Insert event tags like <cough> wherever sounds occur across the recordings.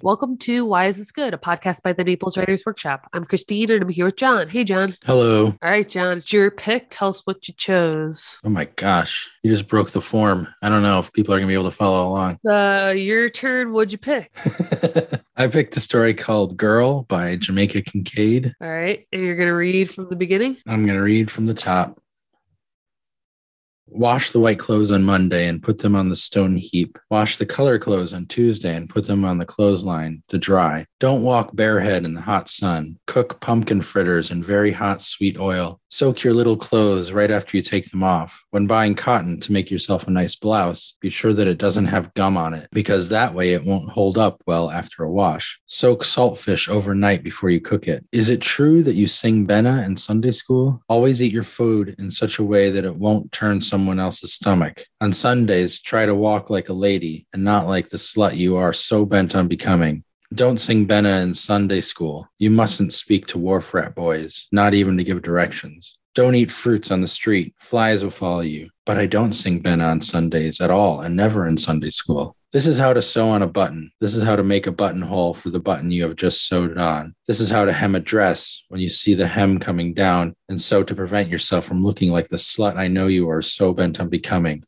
Welcome to Why Is This Good, a podcast by the Naples Writers Workshop. I'm Christine and I'm here with John. Hey, John. Hello. All right, John, it's your pick. Tell us what you chose. Oh my gosh. You just broke the form. I don't know if people are going to be able to follow along. Uh, your turn. What'd you pick? <laughs> I picked a story called Girl by Jamaica Kincaid. All right. And you're going to read from the beginning? I'm going to read from the top. Wash the white clothes on Monday and put them on the stone heap. Wash the color clothes on Tuesday and put them on the clothesline to dry. Don't walk barehead in the hot sun. Cook pumpkin fritters in very hot sweet oil. Soak your little clothes right after you take them off. When buying cotton to make yourself a nice blouse, be sure that it doesn't have gum on it because that way it won't hold up well after a wash. Soak saltfish overnight before you cook it. Is it true that you sing Benna in Sunday school? Always eat your food in such a way that it won't turn someone else's stomach. On Sundays, try to walk like a lady and not like the slut you are so bent on becoming. Don't sing Benna in Sunday school. You mustn't speak to wharf rat boys, not even to give directions. Don't eat fruits on the street. Flies will follow you. But I don't sing Benna Sundays at all and never in Sunday school. This is how to sew on a button. This is how to make a buttonhole for the button you have just sewed on. This is how to hem a dress when you see the hem coming down and so to prevent yourself from looking like the slut I know you are so bent on becoming.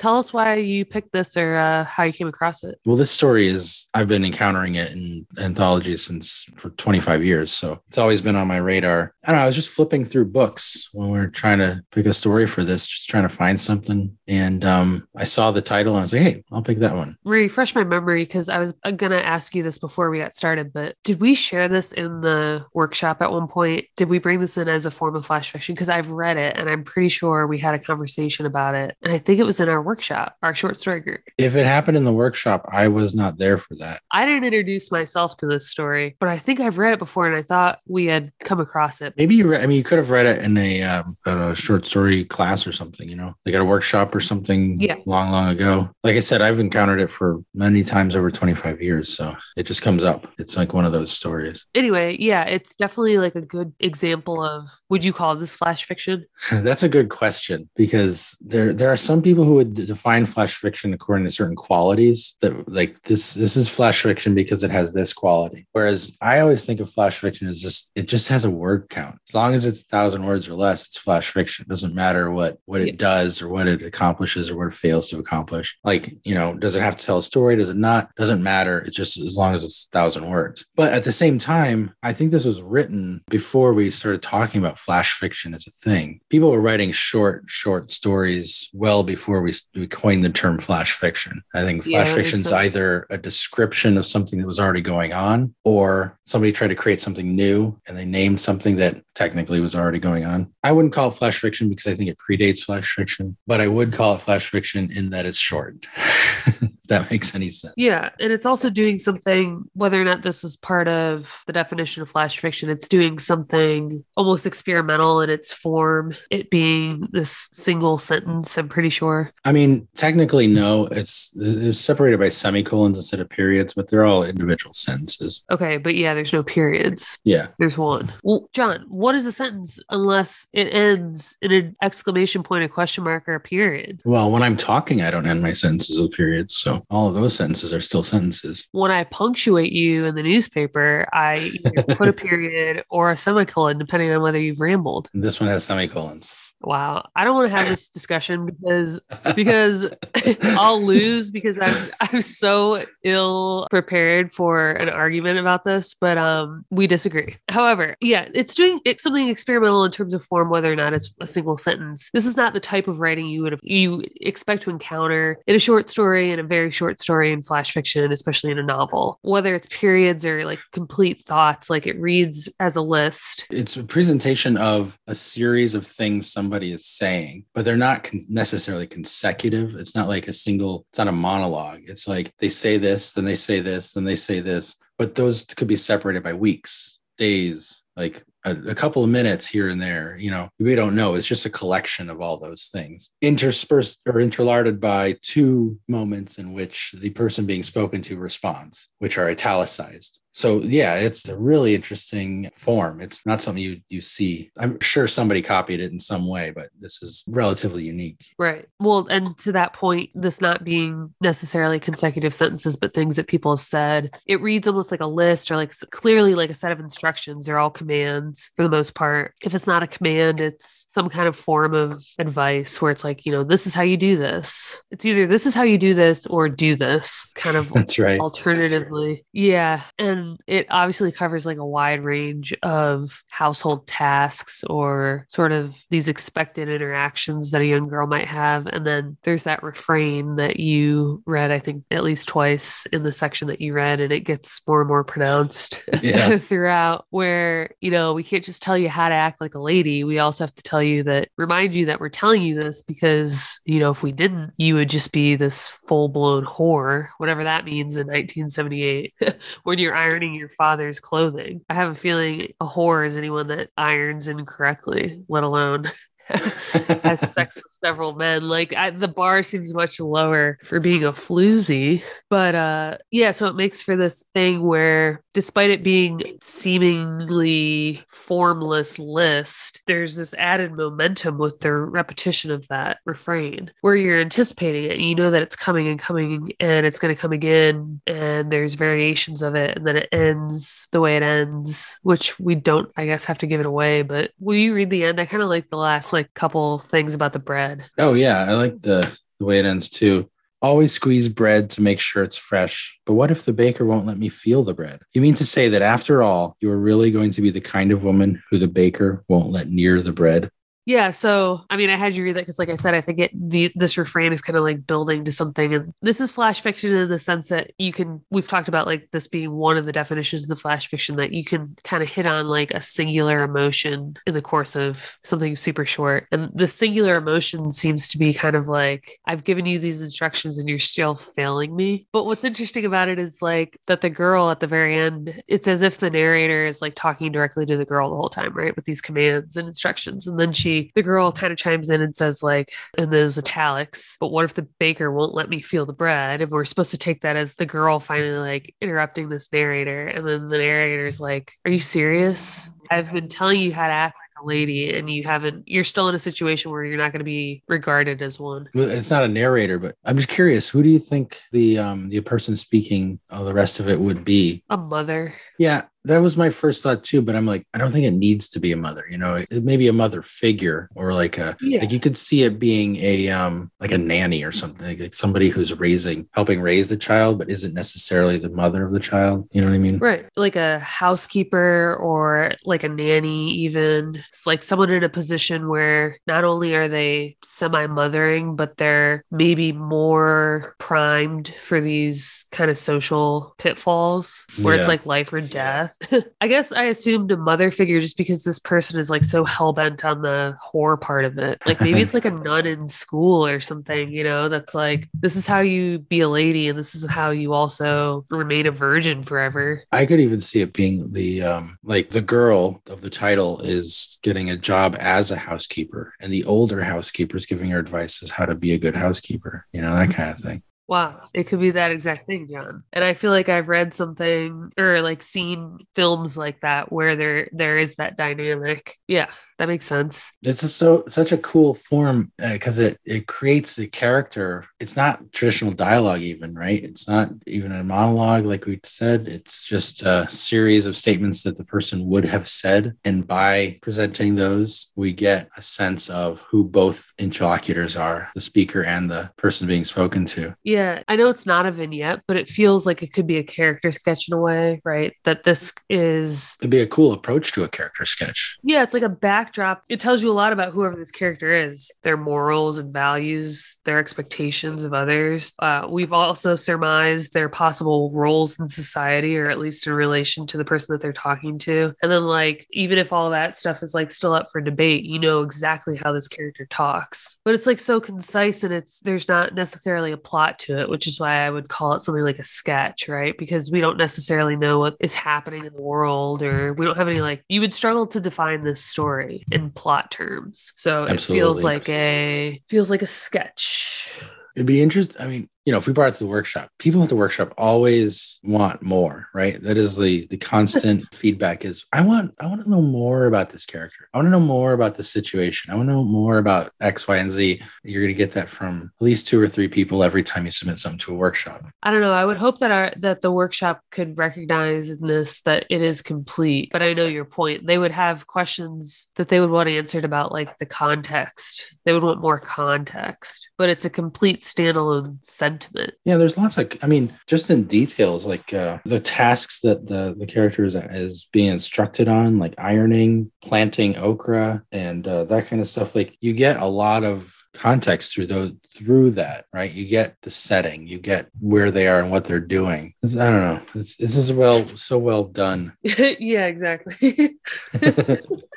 Tell us why you picked this or uh, how you came across it. Well, this story is, I've been encountering it in anthologies since for 25 years. So it's always been on my radar. I don't know. I was just flipping through books when we were trying to pick a story for this, just trying to find something. And um, I saw the title and I was like, hey, I'll pick that one. Refresh my memory because I was going to ask you this before we got started, but did we share this in the workshop at one point? Did we bring this in as a form of flash fiction? Because I've read it and I'm pretty sure we had a conversation about it. And I think it was in our workshop, our short story group. If it happened in the workshop, I was not there for that. I didn't introduce myself to this story, but I think I've read it before and I thought we had come across it. Maybe you read, I mean, you could have read it in a, um, a short story class or something, you know, like at a workshop or something Yeah. long, long ago. Like I said, I've encountered it for many times over 25 years. So it just comes up. It's like one of those stories. Anyway, yeah, it's definitely like a good example of would you call this flash fiction? <laughs> That's a good question because there there are some people who would define flash fiction according to certain qualities that like this this is flash fiction because it has this quality. Whereas I always think of flash fiction as just it just has a word count. As long as it's a thousand words or less, it's flash fiction. It doesn't matter what what Yeah. it does or what it accomplishes or what it fails to accomplish. Like, you know, does it have to tell a story? Does it not? Doesn't matter. It's just as long as it's a thousand words. But at the same time, I think this was written before we started talking about flash fiction as a thing. People were writing short, short stories well before we, we coined the term flash fiction. I think flash fiction is either a description of something that was already going on or somebody tried to create something new and they named something that technically was already going on. I wouldn't call it flash fiction because I think it predates flash fiction, but I would call it flash fiction in that it's short. <laughs> that <laughs> makes any sense. Yeah, and it's also doing something, whether or not this was part of the definition of flash fiction, it's doing something almost experimental in its form, it being this single sentence, I'm pretty sure. I mean, technically, no. It's it's separated by semicolons instead of periods, but they're all individual sentences. Okay, but yeah, there's no periods. Yeah. There's one. Well, John, what is a sentence unless it ends in an exclamation point, a question mark, or a period? Well, when I'm talking, I don't end my sentences with periods. So all of those sentences are still sentences. When I punctuate you in the newspaper, I either put a <laughs> period or a semicolon, depending on whether you've rambled. This one has semicolons. Wow. I don't want to have this discussion because because <laughs> I'll lose because I'm I'm so ill prepared for an argument about this, but um we disagree. However, yeah, it's doing it's something experimental in terms of form, whether or not it's a single sentence. This is not the type of writing you would have you expect to encounter in a short story, in a very short story in flash fiction, especially in a novel. Whether it's periods or like complete thoughts, like it reads as a list. It's a presentation of a series of things somebody is saying, but they're not con- necessarily consecutive. It's not like a single, it's not a monologue. It's like they say this, then they say this, then they say this, but those could be separated by weeks, days, like a, a couple of minutes here and there. You know, we don't know. It's just a collection of all those things interspersed or interlarded by two moments in which the person being spoken to responds, which are italicized. So yeah, it's a really interesting form. It's not something you you see. I'm sure somebody copied it in some way, but this is relatively unique. Right. Well, and to that point, this not being necessarily consecutive sentences, but things that people have said, it reads almost like a list or like clearly like a set of instructions. They're all commands for the most part. If it's not a command, it's some kind of form of advice where it's like, you know, this is how you do this. It's either this is how you do this or do this kind of <laughs> That's right. alternatively yeah and Um, it obviously covers like a wide range of household tasks or sort of these expected interactions that a young girl might have and then there's that refrain that you read i think at least twice in the section that you read and it gets more and more pronounced <laughs> Yeah. throughout where you know we can't just tell you how to act like a lady we also have to tell you that remind you that we're telling you this because you know if we didn't you would just be this full-blown whore whatever that means in 1978 <laughs> when you're ironing your father's clothing. I have a feeling a whore is anyone that irons incorrectly let alone <laughs> has sex with several men. Like I, the bar seems much lower for being a floozy, but uh, yeah. So it makes for this thing where, despite it being seemingly formless list, there's this added momentum with the repetition of that refrain, where you're anticipating it. And you know that it's coming and coming, and it's going to come again, and there's variations of it, and then it ends the way it ends, which we don't, I guess, have to give it away. But will you read the end? I kind of like the last like couple things about the bread. Oh yeah, I like the the way it ends too. Always squeeze bread to make sure it's fresh. But what if the baker won't let me feel the bread? You mean to say that after all, you are really going to be the kind of woman who the baker won't let near the bread? Yeah, so I mean, I had you read that because, like I said, I think it the this refrain is kind of like building to something, and this is flash fiction in the sense that you can. We've talked about like this being one of the definitions of flash fiction that you can kind of hit on like a singular emotion in the course of something super short, and the singular emotion seems to be kind of like I've given you these instructions and you're still failing me. But what's interesting about it is like that the girl at the very end, it's as if the narrator is like talking directly to the girl the whole time, right, with these commands and instructions, and then she the girl kind of chimes in and says like in those italics but what if the baker won't let me feel the bread and we're supposed to take that as the girl finally like interrupting this narrator and then the narrator's like are you serious i've been telling you how to act like a lady and you haven't you're still in a situation where you're not going to be regarded as one it's not a narrator, but I'm just curious. Who do you think the um the person speaking uh, the rest of it would be? a mother Yeah, that was my first thought too. But I'm like, I don't think it needs to be a mother. You know, it, it may be a mother figure or like a Yeah. like you could see it being a um like a nanny or something, like, like somebody who's raising helping raise the child, but isn't necessarily the mother of the child. You know what I mean? Right. Like a housekeeper or like a nanny, even. It's like someone in a position where not only are they semi mothering, but they're maybe more primed for these kind of social pitfalls where Yeah. it's like life or death. <laughs> I guess I assumed a mother figure just because this person is like so hell bent on the horror part of it. Like maybe it's like a nun in school or something, you know, that's like, this is how you be a lady and this is how you also remain a virgin forever. I could even see it being the um like the girl of the title is getting a job as a housekeeper and the older housekeeper is giving her advice as how to be a good housekeeper, you know, that kind of thing. Wow, it could be that exact thing, John. And I feel like I've read something or like seen films like that where there there is that dynamic. Yeah, that makes sense. It's just so such a cool form uh, because it it creates the character. It's not traditional dialogue, even right. It's not even a monologue, like we said. It's just a series of statements that the person would have said, and by presenting those, we get a sense of who both interlocutors are: the speaker and the person being spoken to. Yeah, I know it's not a vignette, but it feels like it could be a character sketch in a way, right? That this is It'd be a cool approach to a character sketch. Yeah, it's like a backdrop. It tells you a lot about whoever this character is, their morals and values, their expectations of others. Uh, we've also surmised their possible roles in society, or at least in relation to the person that they're talking to. And then, like, even if all that stuff is like still up for debate, you know exactly how this character talks. But it's like so concise, and it's there's not necessarily a plot to it, which is why I would call it something like a sketch, right? Because we don't necessarily know what is happening in the world, or we don't have any like you would struggle to define this story in plot terms. So it feels like a feels like a sketch. It'd be interesting. I mean, you know, if we brought it to the workshop, people at the workshop always want more, right? That is the the constant <laughs> feedback is I want I want to know more about this character. I want to know more about the situation. I want to know more about X, Y, and Z. You're going to get that from at least two or three people every time you submit something to a workshop. I don't know. I would hope that our that the workshop could recognize in this that it is complete. But I know your point. They would have questions that they would want answered about like the context. They would want more context. But it's a complete standalone sentiment. Yeah, there's lots of I mean, just in details, like uh, the tasks that the the character is, is being instructed on, like ironing, planting okra, and uh, that kind of stuff. Like you get a lot of context through those through that right you get the setting you get where they are and what they're doing i don't know it's, this is well so well done <laughs> yeah exactly <laughs> <laughs>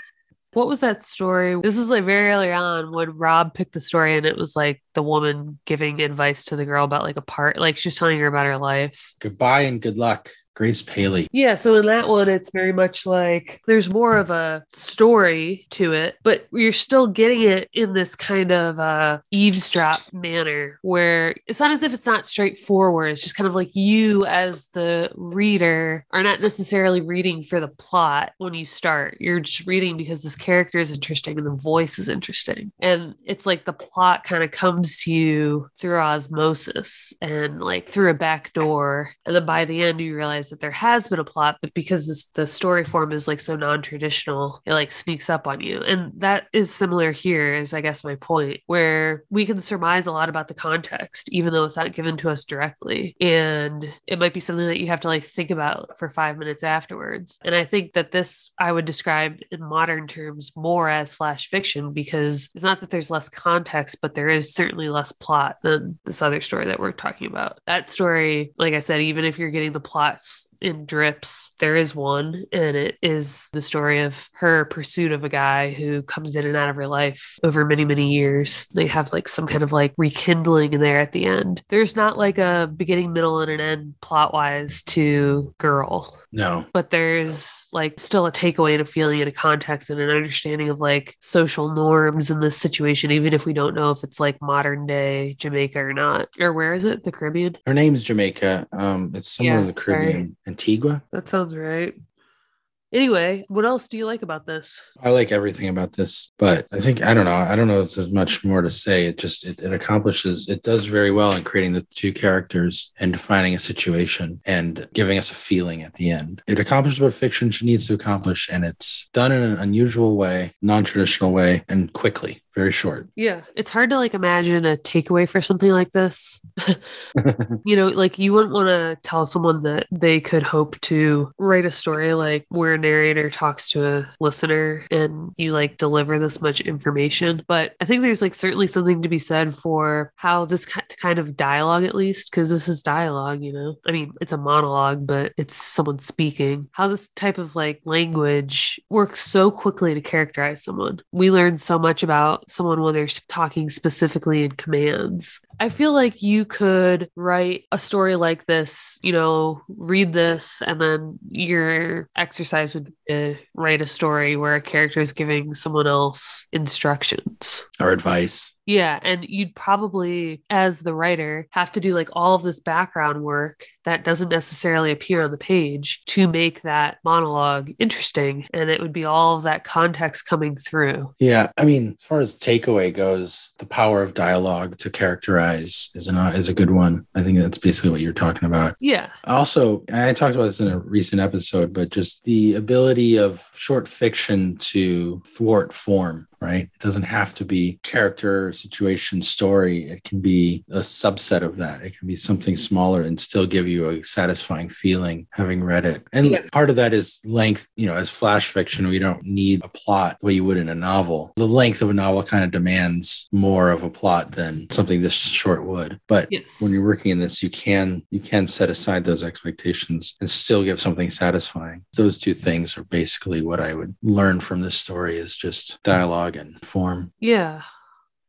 what was that story? This is like very early on when rob picked the story and it was like the woman giving advice to the girl about like a part like she's telling her about her life. Goodbye and good luck Grace Paley. Yeah, so in that one, it's very much like there's more of a story to it, but you're still getting it in this kind of uh, eavesdrop manner where it's not as if it's not straightforward. It's just kind of like you, as the reader, are not necessarily reading for the plot when you start. You're just reading because this character is interesting and the voice is interesting. And it's like the plot kind of comes to you through osmosis and like through a back door. And then by the end, you realize realize that there has been a plot, but because this, the story form is like so non-traditional, it like sneaks up on you. And that is similar here, is I guess my point, where we can surmise a lot about the context, even though it's not given to us directly. And it might be something that you have to like think about for five minutes afterwards. And I think that this I would describe in modern terms more as flash fiction because it's not that there's less context, but there is certainly less plot than this other story that we're talking about. That story, like I said, even if you're getting the plots that's in drips. There is one, and it is the story of her pursuit of a guy who comes in and out of her life over many, many years. They have like some kind of like rekindling in there at the end. There's not like a beginning, middle, and an end plot wise to Girl. No. But there's like still a takeaway and a feeling and a context and an understanding of like social norms in this situation, even if we don't know if it's like modern day Jamaica or not. Or where is it? The Caribbean? Her name's Jamaica. Um, it's somewhere Yeah, in the Caribbean. Antigua. That sounds right. Anyway, what else do you like about this? I like everything about this, but I think I don't know. I don't know if there's much more to say. It just it, it accomplishes it does very well in creating the two characters and defining a situation and giving us a feeling at the end. It accomplishes what fiction needs to accomplish, and it's done in an unusual way, non-traditional way, and quickly. Very short. Yeah, it's hard to like imagine a takeaway for something like this. <laughs> <laughs> you know, like you wouldn't want to tell someone that they could hope to write a story like where a narrator talks to a listener and you like deliver this much information. But I think there's like certainly something to be said for how this kind of dialogue, at least, because this is dialogue, you know, I mean, it's a monologue, but it's someone speaking, how this type of like language works so quickly to characterize someone. We learn so much about someone when they're talking specifically in commands. I feel like you could write a story like this, you know, read this, and then your exercise would be to write a story where a character is giving someone else instructions. Or advice. Yeah. And you'd probably, as the writer, have to do like all of this background work that doesn't necessarily appear on the page to make that monologue interesting. And it would be all of that context coming through. Yeah, I mean, as far as takeaway goes, the power of dialogue to characterize is an is a good one. I think that's basically what you're talking about. Yeah. Also, I talked about this in a recent episode, but just the ability of short fiction to thwart form, right? It doesn't have to be character, situation, story. It can be a subset of that. It can be something smaller and still give you a satisfying feeling having read it. And Yeah. part of that is length. You know, as flash fiction, we don't need a plot the way you would in a novel. The length of a novel kind of demands more of a plot than something this short would. But Yes. when you're working in this you can you can set aside those expectations and still give something satisfying those two things are basically what i would learn from this story is just dialogue form Yeah.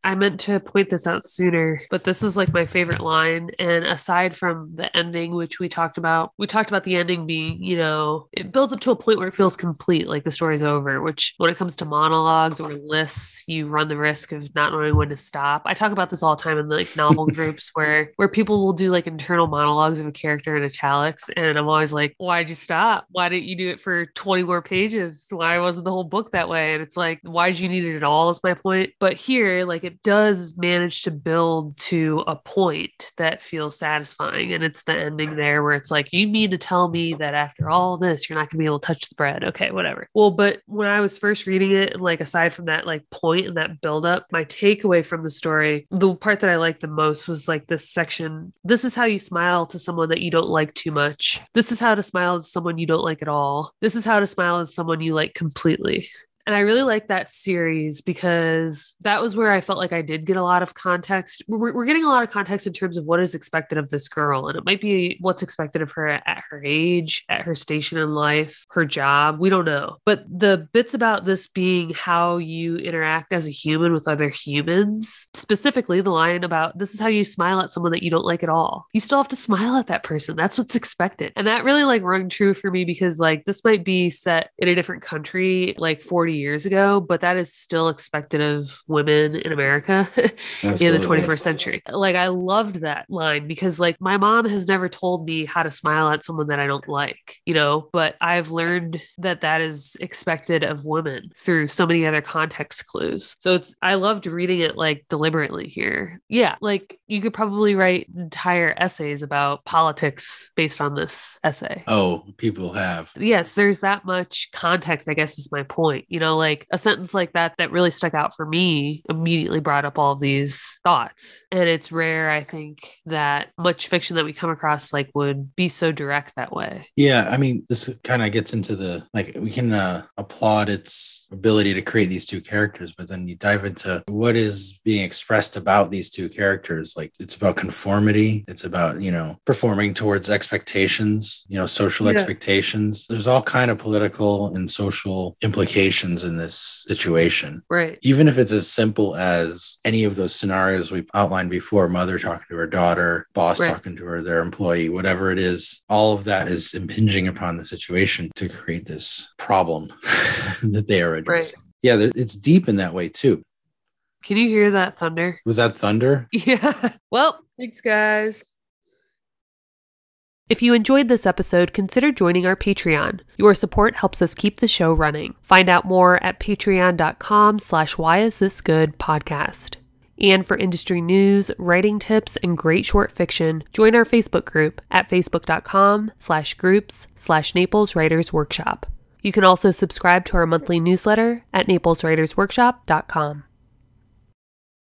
I meant to point this out sooner, but this was like my favorite line. And aside from the ending, which we talked about, we talked about the ending being, you know, it builds up to a point where it feels complete, like the story's over, which when it comes to monologues or lists, you run the risk of not knowing when to stop. I talk about this all the time in like novel <laughs> groups where where people will do like internal monologues of a character in italics. And I'm always like, why'd you stop? Why didn't you do it for 20 more pages? Why wasn't the whole book that way? And it's like, why did you need it at all? Is my point. But here, like it does manage to build to a point that feels satisfying. And it's the ending there where it's like, you mean to tell me that after all this, you're not gonna be able to touch the bread. Okay, whatever. Well, but when I was first reading it, and like aside from that like point and that buildup, my takeaway from the story, the part that I liked the most was like this section. This is how you smile to someone that you don't like too much. This is how to smile to someone you don't like at all. This is how to smile to someone you like completely. And I really like that series because that was where I felt like I did get a lot of context. We're, we're, getting a lot of context in terms of what is expected of this girl. And it might be what's expected of her at her age, at her station in life, her job. We don't know. But the bits about this being how you interact as a human with other humans, specifically the line about this is how you smile at someone that you don't like at all. You still have to smile at that person. That's what's expected. And that really like rung true for me because like this might be set in a different country, like 40 years ago, but that is still expected of women in America <laughs> in the 21st century. Like, I loved that line because, like, my mom has never told me how to smile at someone that I don't like, you know, but I've learned that that is expected of women through so many other context clues. So it's, I loved reading it like deliberately here. Yeah. Like, you could probably write entire essays about politics based on this essay. Oh, people have. Yes, there's that much context, I guess is my point. You know, know, like a sentence like that that really stuck out for me immediately brought up all of these thoughts. And it's rare, I think, that much fiction that we come across like would be so direct that way. Yeah. I mean, this kind of gets into the like, we can uh, applaud its ability to create these two characters, but then you dive into what is being expressed about these two characters. Like, it's about conformity, it's about, you know, performing towards expectations, you know, social yeah. expectations. There's all kind of political and social implications in this situation. Right. Even if it's as simple as any of those scenarios we outlined before mother talking to her daughter, boss right. talking to her, their employee, whatever it is, all of that is impinging upon the situation to create this problem <laughs> that they are addressing. Right. Yeah, it's deep in that way too. Can you hear that thunder? Was that thunder? <laughs> Yeah. Well, thanks, guys. If you enjoyed this episode, consider joining our Patreon. Your support helps us keep the show running. Find out more at patreon.com slash why is good podcast. And for industry news, writing tips, and great short fiction, join our Facebook group at facebook.com slash groups slash Naples Writers Workshop. You can also subscribe to our monthly newsletter at napleswritersworkshop.com.